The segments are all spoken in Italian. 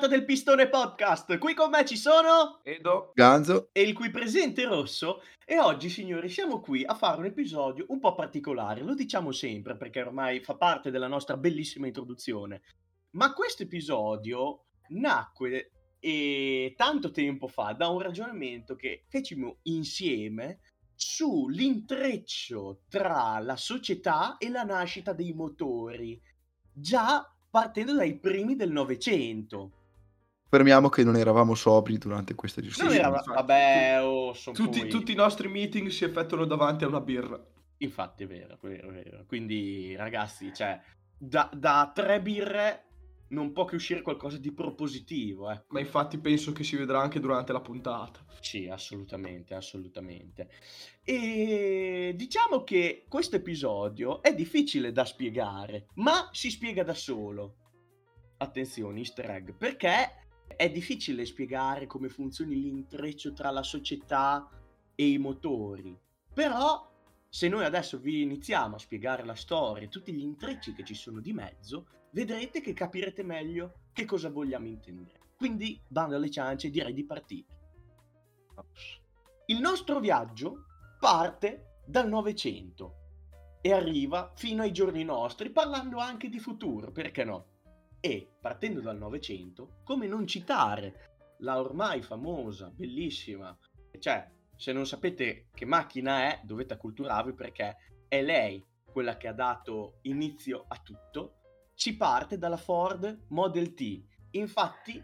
puntata del Pistone Podcast. Qui con me ci sono Edo, Ganzo e il cui presente Rosso. E oggi, signori, siamo qui a fare un episodio un po' particolare. Lo diciamo sempre perché ormai fa parte della nostra bellissima introduzione. Ma questo episodio nacque e tanto tempo fa da un ragionamento che fecimo insieme sull'intreccio tra la società e la nascita dei motori, già partendo dai primi del Novecento. Fermiamo che non eravamo sobri durante questa Non discussione. era, vabbè, oh, tutti, tutti i nostri meeting si effettuano davanti a una birra. Infatti è vero, è vero, è vero. Quindi ragazzi, cioè, da, da tre birre non può che uscire qualcosa di propositivo, eh. Ma infatti penso che si vedrà anche durante la puntata. Sì, assolutamente, assolutamente. E diciamo che questo episodio è difficile da spiegare, ma si spiega da solo. Attenzione, easter egg, perché è difficile spiegare come funzioni l'intreccio tra la società e i motori. Però, se noi adesso vi iniziamo a spiegare la storia e tutti gli intrecci che ci sono di mezzo, vedrete che capirete meglio che cosa vogliamo intendere. Quindi, bando alle ciance, direi di partire. Il nostro viaggio parte dal Novecento e arriva fino ai giorni nostri, parlando anche di futuro, perché no? E partendo dal Novecento, come non citare la ormai famosa, bellissima, cioè, se non sapete che macchina è, dovete acculturarvi perché è lei quella che ha dato inizio a tutto. Si parte dalla Ford Model T. Infatti,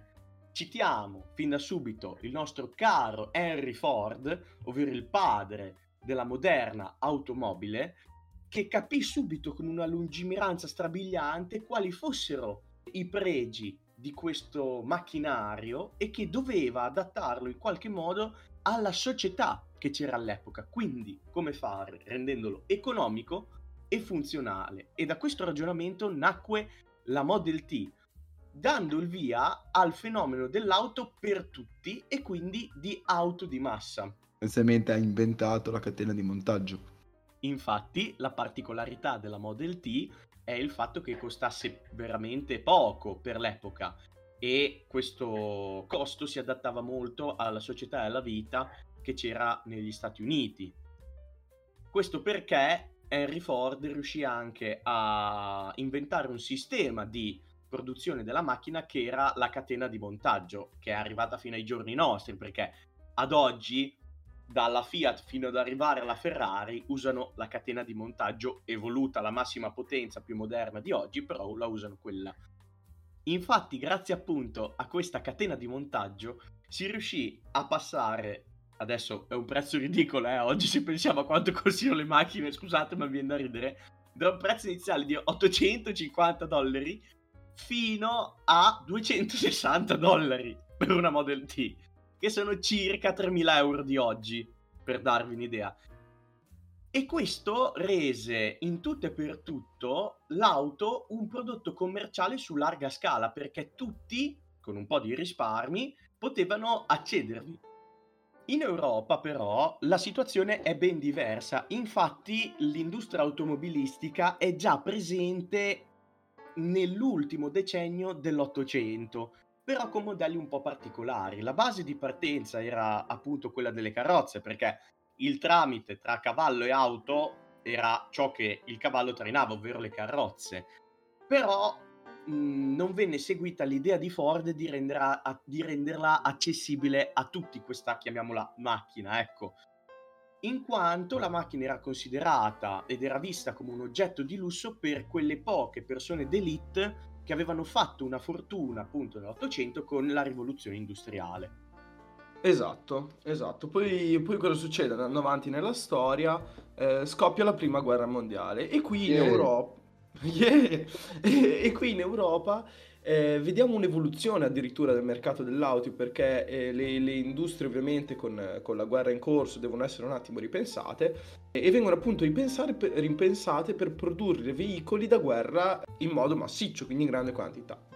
citiamo fin da subito il nostro caro Henry Ford, ovvero il padre della moderna automobile, che capì subito con una lungimiranza strabiliante quali fossero i pregi di questo macchinario e che doveva adattarlo in qualche modo alla società che c'era all'epoca. Quindi, come fare rendendolo economico e funzionale. E da questo ragionamento nacque la Model T, dando il via al fenomeno dell'auto per tutti e quindi di auto di massa. Essenzialmente ha inventato la catena di montaggio. Infatti, la particolarità della Model T è il fatto che costasse veramente poco per l'epoca e questo costo si adattava molto alla società e alla vita che c'era negli Stati Uniti. Questo perché Henry Ford riuscì anche a inventare un sistema di produzione della macchina che era la catena di montaggio, che è arrivata fino ai giorni nostri, perché ad oggi dalla Fiat fino ad arrivare alla Ferrari usano la catena di montaggio evoluta alla massima potenza più moderna di oggi, però la usano quella. Infatti, grazie appunto a questa catena di montaggio, si riuscì a passare. Adesso è un prezzo ridicolo, eh? Oggi se pensiamo a quanto costino le macchine, scusate, ma viene da ridere. Da un prezzo iniziale di 850 dollari fino a 260 dollari per una Model T, che sono circa 3.000 euro di oggi, per darvi un'idea. E questo rese in tutto e per tutto l'auto un prodotto commerciale su larga scala, perché tutti, con un po' di risparmi, potevano accedervi. In Europa però la situazione è ben diversa, infatti l'industria automobilistica è già presente nell'ultimo decennio dell'Ottocento, però con modelli un po' particolari. La base di partenza era appunto quella delle carrozze, perché il tramite tra cavallo e auto era ciò che il cavallo trainava, ovvero le carrozze. Però mh, non venne seguita l'idea di Ford di, a- di renderla accessibile a tutti questa, chiamiamola, macchina, ecco. In quanto la macchina era considerata ed era vista come un oggetto di lusso per quelle poche persone d'élite che avevano fatto una fortuna appunto nell'Ottocento con la rivoluzione industriale. Esatto, esatto. Poi, poi cosa succede? Andando avanti nella storia, eh, scoppia la prima guerra mondiale e qui in Yeah. Europa... Yeah! E, e qui in Europa eh, vediamo un'evoluzione addirittura del mercato dell'auto perché eh, le, le industrie ovviamente con, con la guerra in corso devono essere un attimo ripensate e vengono appunto per, ripensate per produrre veicoli da guerra in modo massiccio, quindi in grande quantità.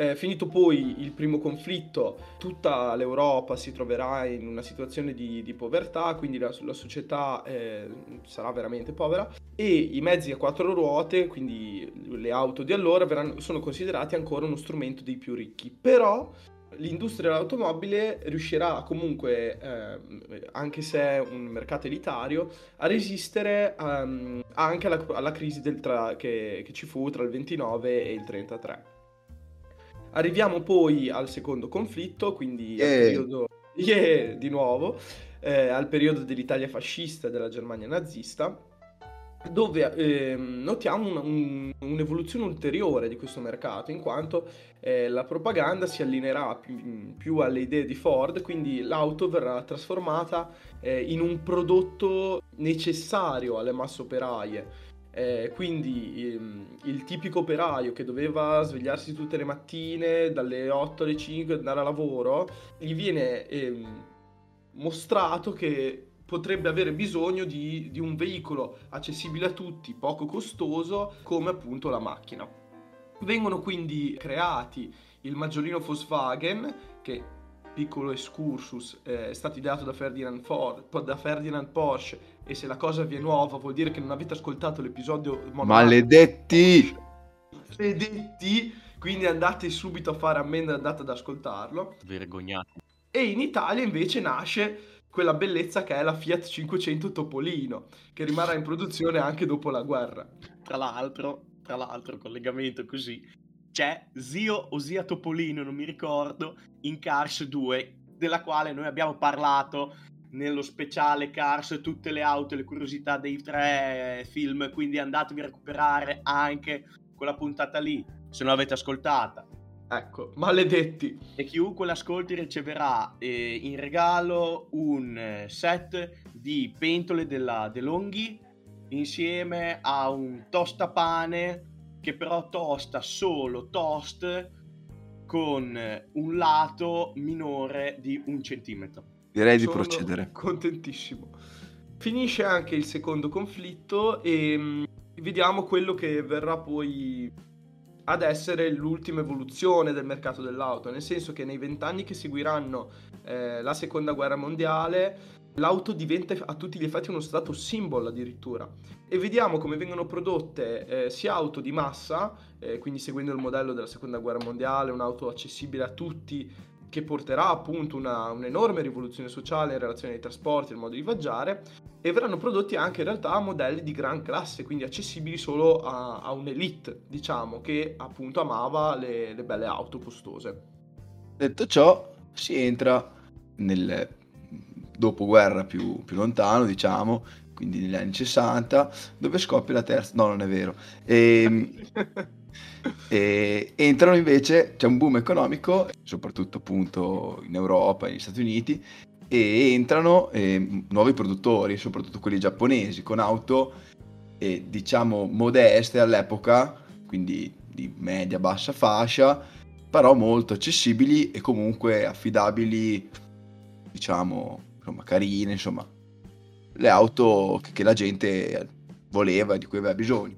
Eh, finito poi il primo conflitto, tutta l'Europa si troverà in una situazione di, di povertà, quindi la, la società eh, sarà veramente povera e i mezzi a quattro ruote, quindi le auto di allora, verranno, sono considerati ancora uno strumento dei più ricchi. Però l'industria dell'automobile riuscirà comunque, eh, anche se è un mercato elitario, a resistere um, anche alla, alla crisi tra, che, che, ci fu tra il 29 e il 33. Arriviamo poi al secondo conflitto, quindi yeah. al periodo... Yeah, di nuovo, eh, al periodo dell'Italia fascista e della Germania nazista dove eh, notiamo un, un, un'evoluzione ulteriore di questo mercato, in quanto eh, la propaganda si allineerà più, più, alle idee di Ford, quindi l'auto verrà trasformata eh, in un prodotto necessario alle masse operaie. Eh, quindi ehm, il tipico operaio che doveva svegliarsi tutte le mattine dalle 8 alle 5 andare a lavoro, gli viene ehm, mostrato che potrebbe avere bisogno di, di, un veicolo accessibile a tutti, poco costoso, come appunto la macchina. Vengono quindi creati il maggiolino Volkswagen, che piccolo excursus, eh, è stato ideato da Ferdinand, Ford, da Ferdinand Porsche e se la cosa vi è nuova vuol dire che non avete ascoltato l'episodio Maledetti! Maledetti! Quindi andate subito a fare ammenda e andate ad ascoltarlo. Vergognate. E in Italia invece nasce quella bellezza che è la Fiat 500 Topolino, che rimarrà in produzione anche dopo la guerra. Tra l'altro, tra l'altro, collegamento così, c'è Zio o Zia Topolino, non mi ricordo, in Cars 2, della quale noi abbiamo parlato nello speciale Cars, tutte le auto e le curiosità dei tre film, quindi andatevi a recuperare anche quella puntata lì, se non l'avete ascoltata. Ecco, maledetti. E chiunque l'ascolti riceverà eh, in regalo un set di pentole della DeLonghi insieme a un tostapane che però tosta solo toast con un lato minore di un centimetro. Direi di Sono procedere. Contentissimo. Finisce anche il secondo conflitto e mh, vediamo quello che verrà poi ad essere l'ultima evoluzione del mercato dell'auto, nel senso che nei vent'anni che seguiranno eh, la seconda guerra mondiale l'auto diventa a tutti gli effetti uno status symbol addirittura e vediamo come vengono prodotte eh, sia auto di massa, eh, quindi seguendo il modello della seconda guerra mondiale, un'auto accessibile a tutti che porterà appunto una, un'enorme rivoluzione sociale in relazione ai trasporti al modo di viaggiare e verranno prodotti anche in realtà modelli di gran classe, quindi accessibili solo a, a un'elite, diciamo, che appunto amava le, le belle auto costose. Detto ciò, si entra nel dopoguerra più, più lontano, diciamo, quindi negli anni 60, dove scoppia la terza... No, non è vero. E, e entrano invece, c'è un boom economico, soprattutto appunto in Europa e negli Stati Uniti, e entrano eh, nuovi produttori, soprattutto quelli giapponesi, con auto eh, diciamo modeste all'epoca, quindi di media-bassa fascia, però molto accessibili e comunque affidabili, diciamo, insomma, carine, insomma, le auto che, che la gente voleva di cui aveva bisogno.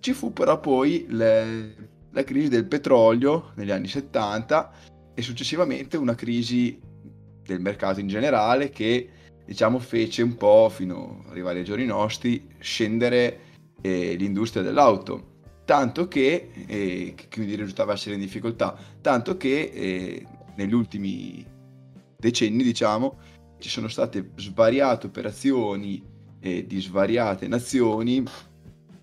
Ci fu però poi le, la crisi del petrolio negli anni 70 e successivamente una crisi del mercato in generale che diciamo fece un po' fino ad arrivare ai giorni nostri scendere eh, l'industria dell'auto tanto che eh, quindi risultava essere in difficoltà tanto che eh, negli ultimi decenni diciamo ci sono state svariate operazioni eh, di svariate nazioni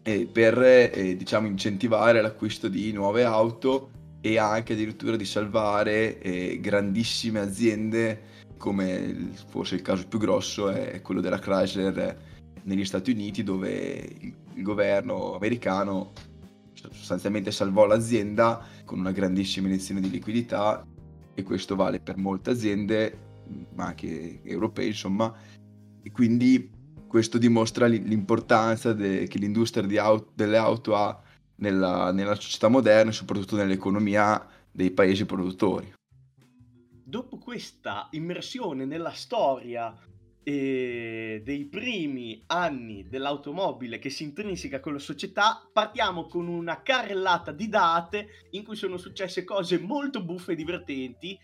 eh, per eh, diciamo incentivare l'acquisto di nuove auto e anche addirittura di salvare grandissime aziende come forse il caso più grosso è quello della Chrysler negli Stati Uniti dove il governo americano sostanzialmente salvò l'azienda con una grandissima iniezione di liquidità e questo vale per molte aziende ma anche europee insomma. E quindi questo dimostra l'importanza de- che l'industria auto, delle auto ha nella, nella società moderna e soprattutto nell'economia dei paesi produttori. Dopo questa immersione nella storia eh, dei primi anni dell'automobile che si intrinseca con la società, partiamo con una carrellata di date in cui sono successe cose molto buffe e divertenti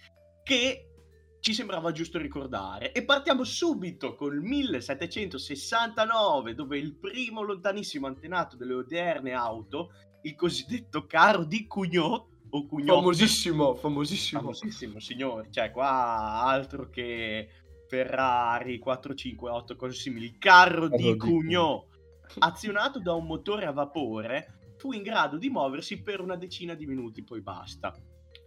che ci sembrava giusto ricordare. E partiamo subito col 1769, dove il primo lontanissimo antenato delle odierne auto, il cosiddetto carro di Cugnot, o Cugnot. Famosissimo, famosissimo. Famosissimo, signori. Cioè, qua altro che Ferrari 458, cose simili. Il carro di Cugnot, azionato da un motore a vapore, fu in grado di muoversi per una decina di minuti, poi basta.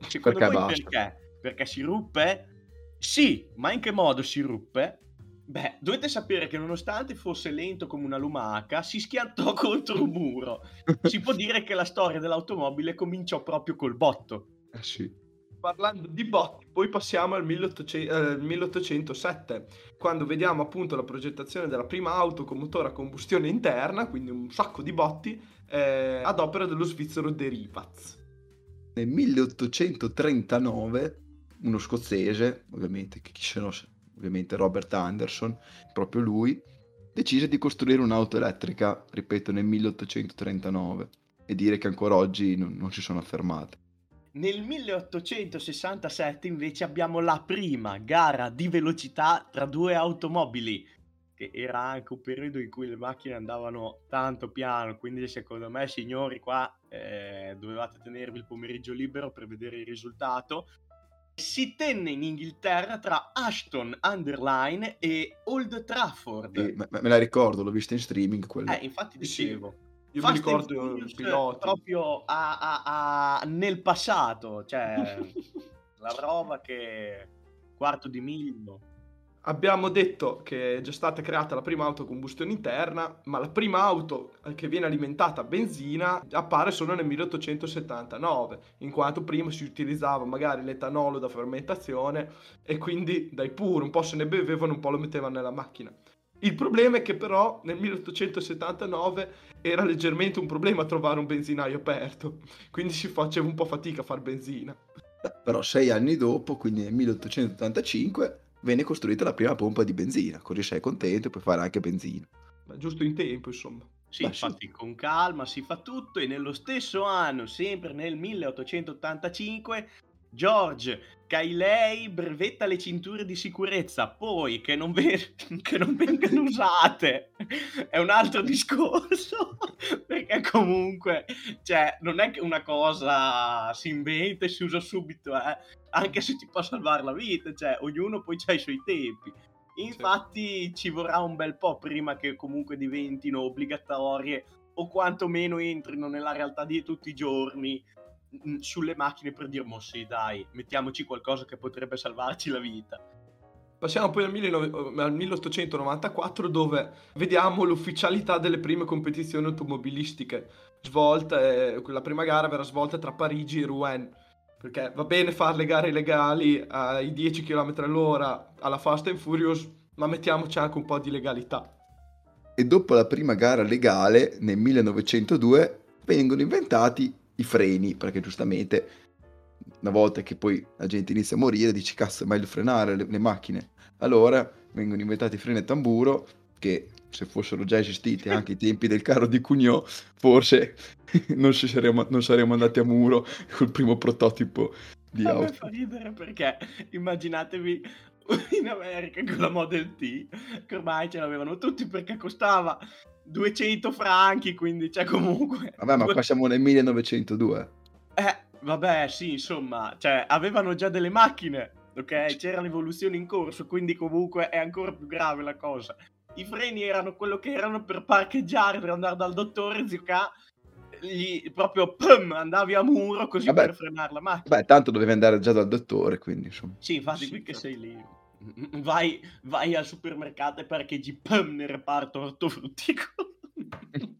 Secondo Perché voi basta? perché? Perché si ruppe? Sì, ma in che modo si ruppe? Beh, dovete sapere che nonostante fosse lento come una lumaca, si schiantò contro un muro. Si può dire che la storia dell'automobile cominciò proprio col botto. Eh sì. Parlando di botti, poi passiamo al 1800 eh, 1807, quando vediamo appunto la progettazione della prima auto con motore a combustione interna, quindi un sacco di botti, eh, ad opera dello svizzero De Rivaz. Nel 1839 uno scozzese, ovviamente, che chi se no, ovviamente Robert Anderson, proprio lui, decise di costruire un'auto elettrica, ripeto, nel 1839 e dire che ancora oggi non, non si sono affermate. Nel 1867 invece abbiamo la prima gara di velocità tra due automobili, che era anche un periodo in cui le macchine andavano tanto piano, quindi secondo me signori qua eh, dovevate tenervi il pomeriggio libero per vedere il risultato. Si tenne in Inghilterra tra Ashton Underline e Old Trafford. E me, me la ricordo, l'ho vista in streaming quella. Eh, infatti Sì, dicevo. Io Fast mi ricordo Furious i piloti. proprio a- a- a- nel passato, cioè la roba che quarto di miglio. Abbiamo detto che è già stata creata la prima auto a combustione interna, ma la prima auto che viene alimentata a benzina appare solo nel 1879, in quanto prima si utilizzava magari l'etanolo da fermentazione e quindi dai puro un po' se ne bevevano, un po' lo mettevano nella macchina. Il problema è che però nel 1879 era leggermente un problema trovare un benzinaio aperto, quindi si faceva un po' fatica a far benzina. Però sei anni dopo, quindi nel 1885, venne costruita la prima pompa di benzina, così sei contento e puoi fare anche benzina. Ma giusto in tempo, insomma. Sì, Beh, sì. infatti con calma si fa tutto e nello stesso anno, sempre nel 1885, George Cayley brevetta le cinture di sicurezza, poi che non, ve- che non vengano usate è un altro discorso, perché comunque, cioè, non è che una cosa si inventa e si usa subito, eh, anche se ti può salvare la vita, cioè, ognuno poi ha i suoi tempi. Infatti ci vorrà un bel po' prima che comunque diventino obbligatorie o quantomeno entrino nella realtà di tutti i giorni sulle macchine per dire, mo sì dai, mettiamoci qualcosa che potrebbe salvarci la vita. Passiamo poi al, 19 al 1894 dove vediamo l'ufficialità delle prime competizioni automobilistiche svolte. eh, la prima gara verrà svolta tra Parigi e Rouen. Perché va bene fare le gare illegali ai 10 km all'ora alla Fast and Furious, ma mettiamoci anche un po' di legalità. E dopo la prima gara legale, nel 1902, vengono inventati i freni, perché giustamente una volta che poi la gente inizia a morire, dici cazzo è meglio frenare le, le macchine. Allora vengono inventati i freni a tamburo, che se fossero già esistiti anche ai tempi del carro di Cugnot, forse non, ci saremmo, non saremmo andati a muro col primo prototipo di A me auto. fa ridere perché immaginatevi in America con la Model T, che ormai ce l'avevano tutti perché costava 200 franchi, quindi cioè comunque... Vabbè, ma qua siamo nel 1902. Eh, vabbè, sì, insomma, cioè, avevano già delle macchine, ok? C'era l'evoluzione in corso, quindi comunque è ancora più grave la cosa. I freni erano quello che erano per parcheggiare, per andare dal dottore, K, gli, proprio pum, andavi a muro così Vabbè. per frenare la macchina. Beh, tanto dovevi andare già dal dottore, quindi insomma. Sì, infatti, Sì, qui che certo. sei lì, vai, vai al supermercato e parcheggi pum, nel reparto ortofrutticolo.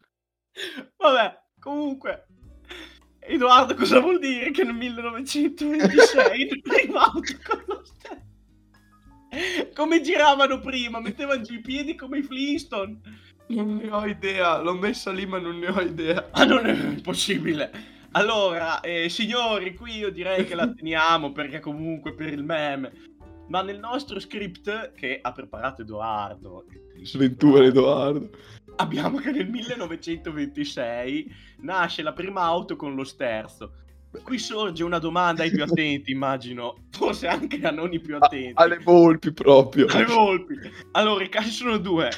Vabbè, comunque, Edoardo, cosa vuol dire che nel 1926 il primo auto con lo stesso? Come giravano prima? Mettevano giù i piedi come i Flintstone. Non ne ho idea, l'ho messa lì ma non ne ho idea. Ah, non è possibile. Allora, eh, signori, qui io direi che la teniamo perché comunque per il meme. Ma nel nostro script che ha preparato Edoardo, Sventura Edoardo. abbiamo che nel 1926 nasce la prima auto con lo sterzo. qui sorge una domanda ai più attenti, immagino, forse anche a non i più attenti. Alle volpi proprio. Alle volpi. Allora, i casi sono due.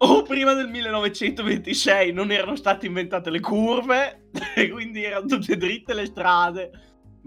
O prima del 1926 non erano state inventate le curve, e quindi erano tutte dritte le strade,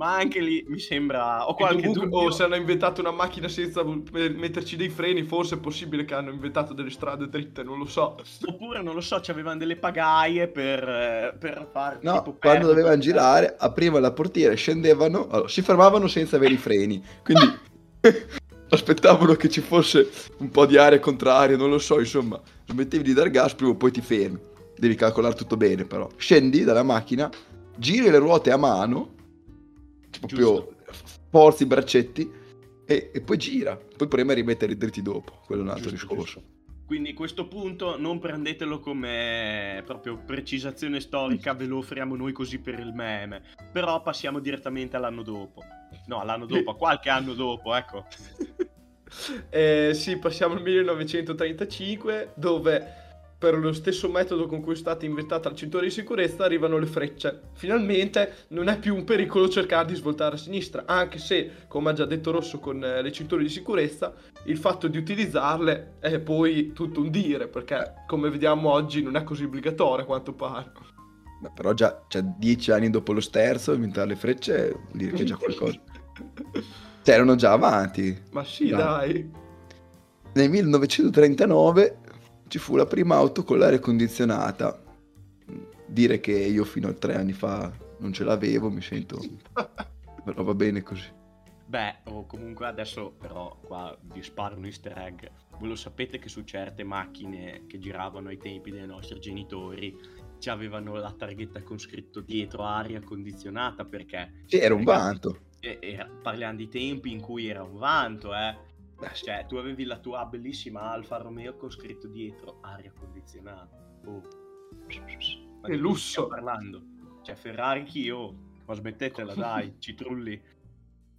ma anche lì mi sembra... O qualche Comunque, dubbio. o se hanno inventato una macchina senza per metterci dei freni, forse è possibile che hanno inventato delle strade dritte, non lo so. Oppure, non lo so, avevano delle pagaie per, eh, per fare... No, tipo quando perdere- dovevano girare, aprivano la portiera, scendevano, allora, si fermavano senza avere i freni. Quindi aspettavano che ci fosse un po' di aria contraria, non lo so, insomma, smettevi di dar gas, prima o poi ti fermi. Devi calcolare tutto bene, però. Scendi dalla macchina, giri le ruote a mano, proprio forzi i braccetti e, e poi gira. Poi il problema è rimetterli dritti dopo, quello è un altro Giusto, discorso. giusto. Quindi questo punto non prendetelo come proprio precisazione storica, ve lo offriamo noi così per il meme. Però passiamo direttamente all'anno dopo. No, all'anno dopo, a qualche anno dopo, ecco. Eh, sì, passiamo al 1935, dove per lo stesso metodo con cui è stata inventata la cintura di sicurezza arrivano le frecce. Finalmente non è più un pericolo cercare di svoltare a sinistra, anche se, come ha già detto Rosso con eh, le cinture di sicurezza, il fatto di utilizzarle è poi tutto un dire, perché come vediamo oggi non è così obbligatorio a quanto pare. Beh, però già, già dieci anni dopo lo sterzo, inventare le frecce vuol dire che è già qualcosa. Cioè, erano già avanti. Ma sì, Dai. dai. Nel 1939 ci fu la prima auto con l'aria condizionata. Dire che io fino a tre anni fa non ce l'avevo, mi sento... Però va bene così. Beh, o comunque adesso però qua vi sparo un easter egg. Voi lo sapete che su certe macchine che giravano ai tempi dei nostri genitori già avevano la targhetta con scritto dietro aria condizionata perché... Sì, era un vanto. e- era- parliamo di tempi in cui era un vanto, eh. Cioè, tu avevi la tua bellissima Alfa Romeo con scritto dietro aria condizionata. Oh. Ma Che lusso. parlando? Cioè, Ferrari chi io? Ma smettetela, dai, citrulli.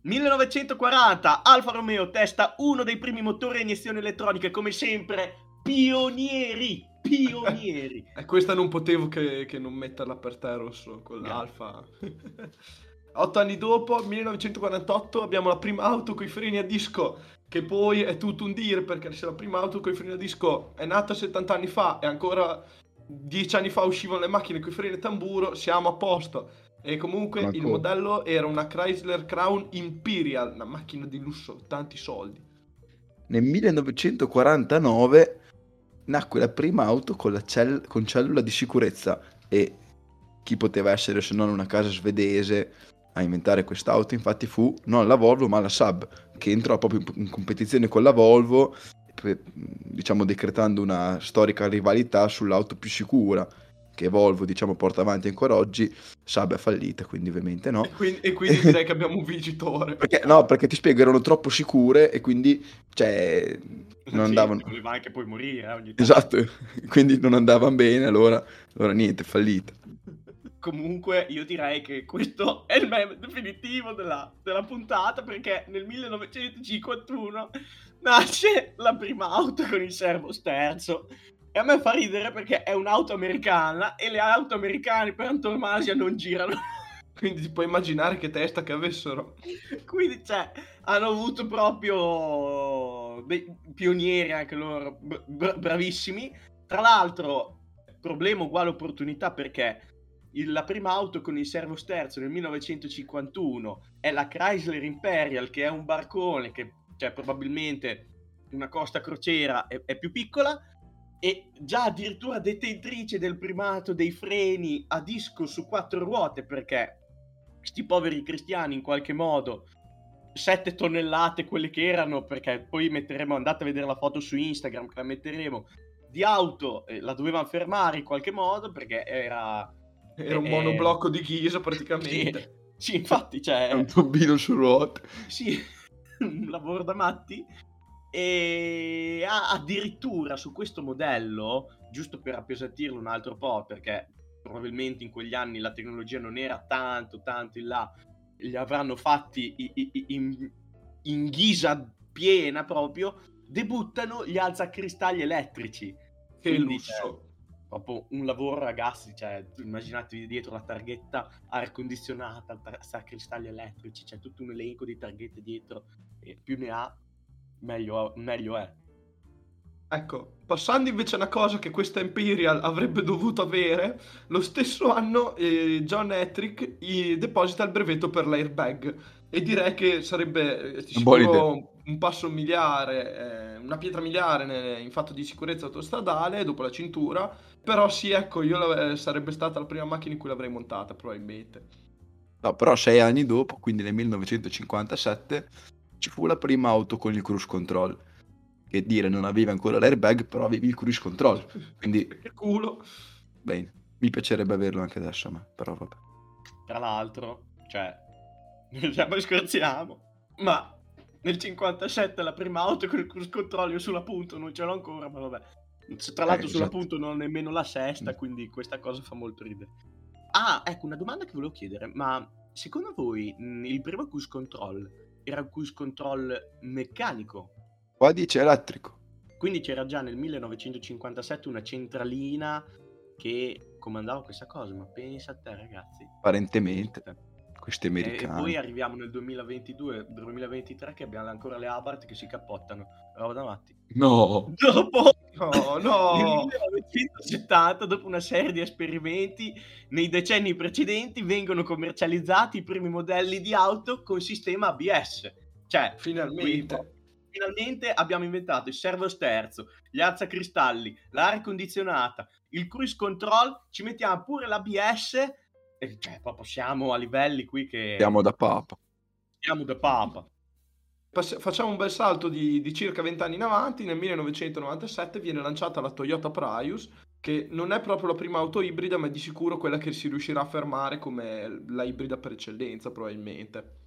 1940, Alfa Romeo testa uno dei primi motori a iniezione elettronica, e come sempre, pionieri, pionieri. E questa non potevo che, che non metterla per te, Rosso, con l'Alfa. Otto anni dopo, 1948, abbiamo la prima auto con i freni a disco, che poi è tutto un dire, perché se la prima auto con i freni a disco è nata 70 anni fa e ancora 10 anni fa uscivano le macchine con i freni a tamburo, siamo a posto. E comunque Ma il modello era una Chrysler Crown Imperial, una macchina di lusso, tanti soldi. Nel 1949 nacque la prima auto con, la cell- con cellula di sicurezza e chi poteva essere se non una casa svedese a inventare quest'auto infatti fu non la Volvo ma la Saab che entrò proprio in, competizione con la Volvo diciamo decretando una storica rivalità sull'auto più sicura che Volvo diciamo porta avanti ancora oggi Saab è fallita quindi ovviamente no E quindi, e quindi direi che abbiamo un vincitore. perché, no perché ti spiego erano troppo sicure e quindi cioè non Sì, andavano Voleva anche poi morire eh. Esatto, quindi non andavano bene, allora, allora niente, fallita. Comunque io direi che questo è il meme definitivo della, della puntata perché nel 1951 nasce la prima auto con il servo sterzo e a me fa ridere perché è un'auto americana e le auto americane per antonomasia non girano. Quindi ti puoi immaginare che testa che avessero. Quindi, cioè, hanno avuto proprio dei pionieri anche loro, bra- bravissimi. Tra l'altro, problema uguale opportunità perché il- la prima auto con il servo sterzo nel 1951 è la Chrysler Imperial, che è un barcone che, cioè, probabilmente una costa crociera è, è più piccola e già addirittura detentrice del primato dei freni a disco su quattro ruote perché sti poveri cristiani in qualche modo 7 tonnellate quelle che erano perché poi metteremo andate a vedere la foto su Instagram che la metteremo di auto eh, la dovevano fermare in qualche modo perché era Era un Eh, monoblocco di ghisa praticamente. sì infatti cioè È un turbino su ruote. sì, un lavoro da matti. E addirittura su questo modello, giusto per appesantirlo un altro po', perché probabilmente in quegli anni la tecnologia non era tanto, tanto in là, li avranno fatti i- i- i- in, in ghisa piena proprio, debuttano gli alzacristalli elettrici. Che Quindi, lusso. Proprio un lavoro ragazzi, cioè immaginatevi dietro la targhetta aria condizionata, tar- cristalli elettrici, c'è tutto un elenco di targhette dietro e più ne ha meglio, meglio è. Ecco, passando invece a una cosa che questa Imperial avrebbe dovuto avere, lo stesso anno eh, John Ettrick deposita il brevetto per l'airbag e direi che sarebbe eh, sicuro un passo miliare, eh, una pietra miliare in fatto di sicurezza autostradale dopo la cintura, però sì, ecco, io eh, sarebbe stata la prima macchina in cui l'avrei montata probabilmente. No, però sei anni dopo, quindi nel 1957, ci fu la prima auto con il cruise control. Che dire, non aveva ancora l'airbag, però avevi il cruise control. Quindi... che culo! Bene, mi piacerebbe averlo anche adesso a me, però vabbè. Tra l'altro, cioè, diciamo scherziamo, ma nel 57 la prima auto con il cruise control io sulla punto non ce l'ho ancora, ma vabbè. Tra l'altro eh, sulla esatto. punto non ho nemmeno la sesta, mm. quindi questa cosa fa molto ridere. Ah, ecco, una domanda che volevo chiedere, ma secondo voi mh, il primo cruise control era un cruise control meccanico? Qua dice elettrico. Quindi c'era già nel 1957 una centralina che comandava questa cosa, ma pensa a te ragazzi. Apparentemente questi americani. E, poi arriviamo nel 2022-2023 che abbiamo ancora le Abarth che si cappottano. Roba da matti. No! Dopo... No, no! Nel 1970, dopo una serie di esperimenti, nei decenni precedenti vengono commercializzati i primi modelli di auto con sistema ABS. Cioè, finalmente... finalmente abbiamo inventato il servo sterzo, gli alzacristalli, l'aria condizionata, il cruise control, ci mettiamo pure l'ABS cioè, proprio siamo a livelli qui che... Siamo da papa. Siamo da papa. Pass- facciamo un bel salto di, di circa 20 anni in avanti. Nel 1997 viene lanciata la Toyota Prius, che non è proprio la prima auto ibrida, ma è di sicuro quella che si riuscirà a fermare come la ibrida per eccellenza, probabilmente.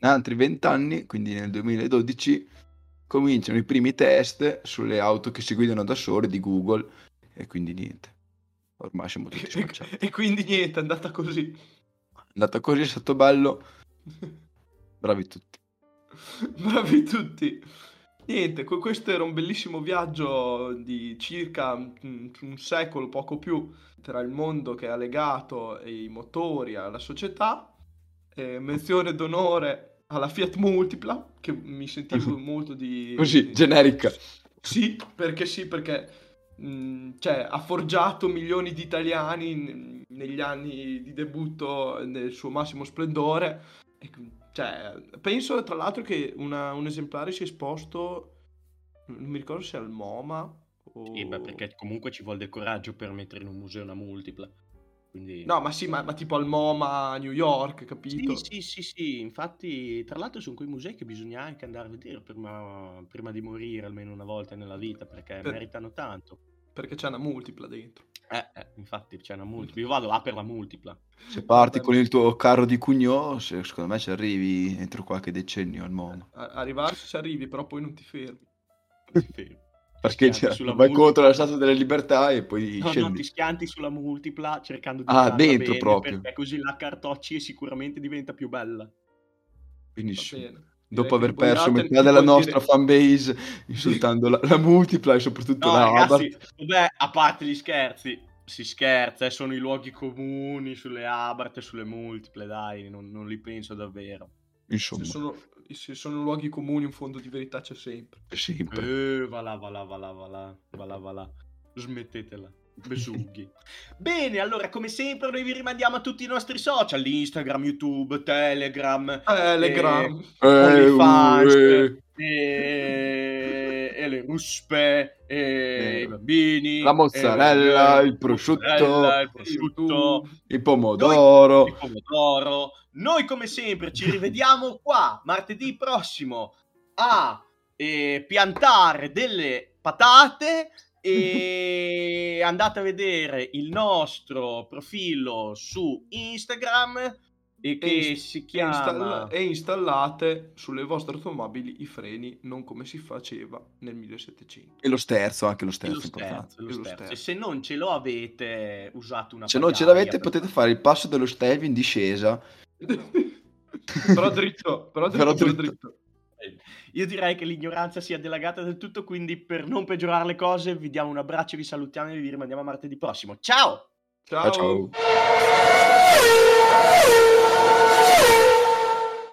Altri 20 anni, quindi nel 2012, cominciano i primi test sulle auto che si guidano da sole di Google e quindi niente. Ormai siamo tutti scocciati. e quindi niente, è andata così. È andata così, è stato bello. Bravi tutti. Bravi tutti. Niente, questo era un bellissimo viaggio di circa un secolo, poco più, tra il mondo che ha legato i motori alla società. E menzione d'onore alla Fiat Multipla, che mi sentivo molto di... Così, generica. Sì, perché sì, perché Mm, cioè, ha forgiato milioni di italiani negli anni di debutto nel suo massimo splendore. E, cioè, penso tra l'altro che una, un esemplare sia esposto, non mi ricordo se al MoMA o... Sì, beh, perché comunque ci vuole del coraggio per mettere in un museo una multipla. Quindi... No, ma sì, ma, ma, tipo al MoMA a New York, capito? Sì, sì, sì, sì, infatti, tra l'altro sono quei musei che bisogna anche andare a vedere prima, prima di morire almeno una volta nella vita, perché per... meritano tanto. Perché c'è una multipla dentro. Eh, eh, infatti c'è una multipla. Io vado là per la multipla. Se parti con il tuo carro di Cugnò, secondo me ci arrivi entro qualche decennio al mondo. A- arrivarci ci arrivi, però poi non ti fermi. Non ti fermi. Perché vai multipla. contro la statua delle libertà e poi no, scendi. No, ti schianti sulla multipla cercando di Ah, dentro bene, proprio. Perché così la cartocci e sicuramente diventa più bella. Benissimo. Dopo aver perso metà della nostra dire... fanbase insultando la, la, multipla e soprattutto no, la ragazzi, vabbè, a parte gli scherzi, si scherza, eh, sono i luoghi comuni sulle Abarth e sulle multiple, dai, non, non li penso davvero. Insomma. Se sono, se sono, luoghi comuni un fondo di verità c'è sempre. Sempre. Eh, va là, va là, va là, va là, va là, va là. Smettetela. Besughi. Bene, allora come sempre noi vi rimandiamo a tutti i nostri social, Instagram, YouTube, Telegram, Telegram, e, OnlyFans, eh, e, e, le ruspe, e i bambini, la mozzarella, il prosciutto, il, prosciutto il, pomodoro. Noi, il pomodoro. Noi come sempre ci rivediamo qua martedì prossimo a eh, piantare delle patate e andate a vedere il nostro profilo su Instagram e che e si chiama installa- e installate sulle vostre automobili i freni non come si faceva nel 1700 e lo sterzo anche lo sterzo, lo sterzo, lo sterzo. e se non ce lo avete usate una se non ce l'avete potete fare il passo dello Stelvio in discesa però dritto però dritto, però dritto. dritto. Io direi che l'ignoranza sia delagata del tutto, quindi per non peggiorare le cose vi diamo un abbraccio, vi salutiamo e vi rimandiamo a martedì prossimo. Ciao! Ciao. ciao. ciao.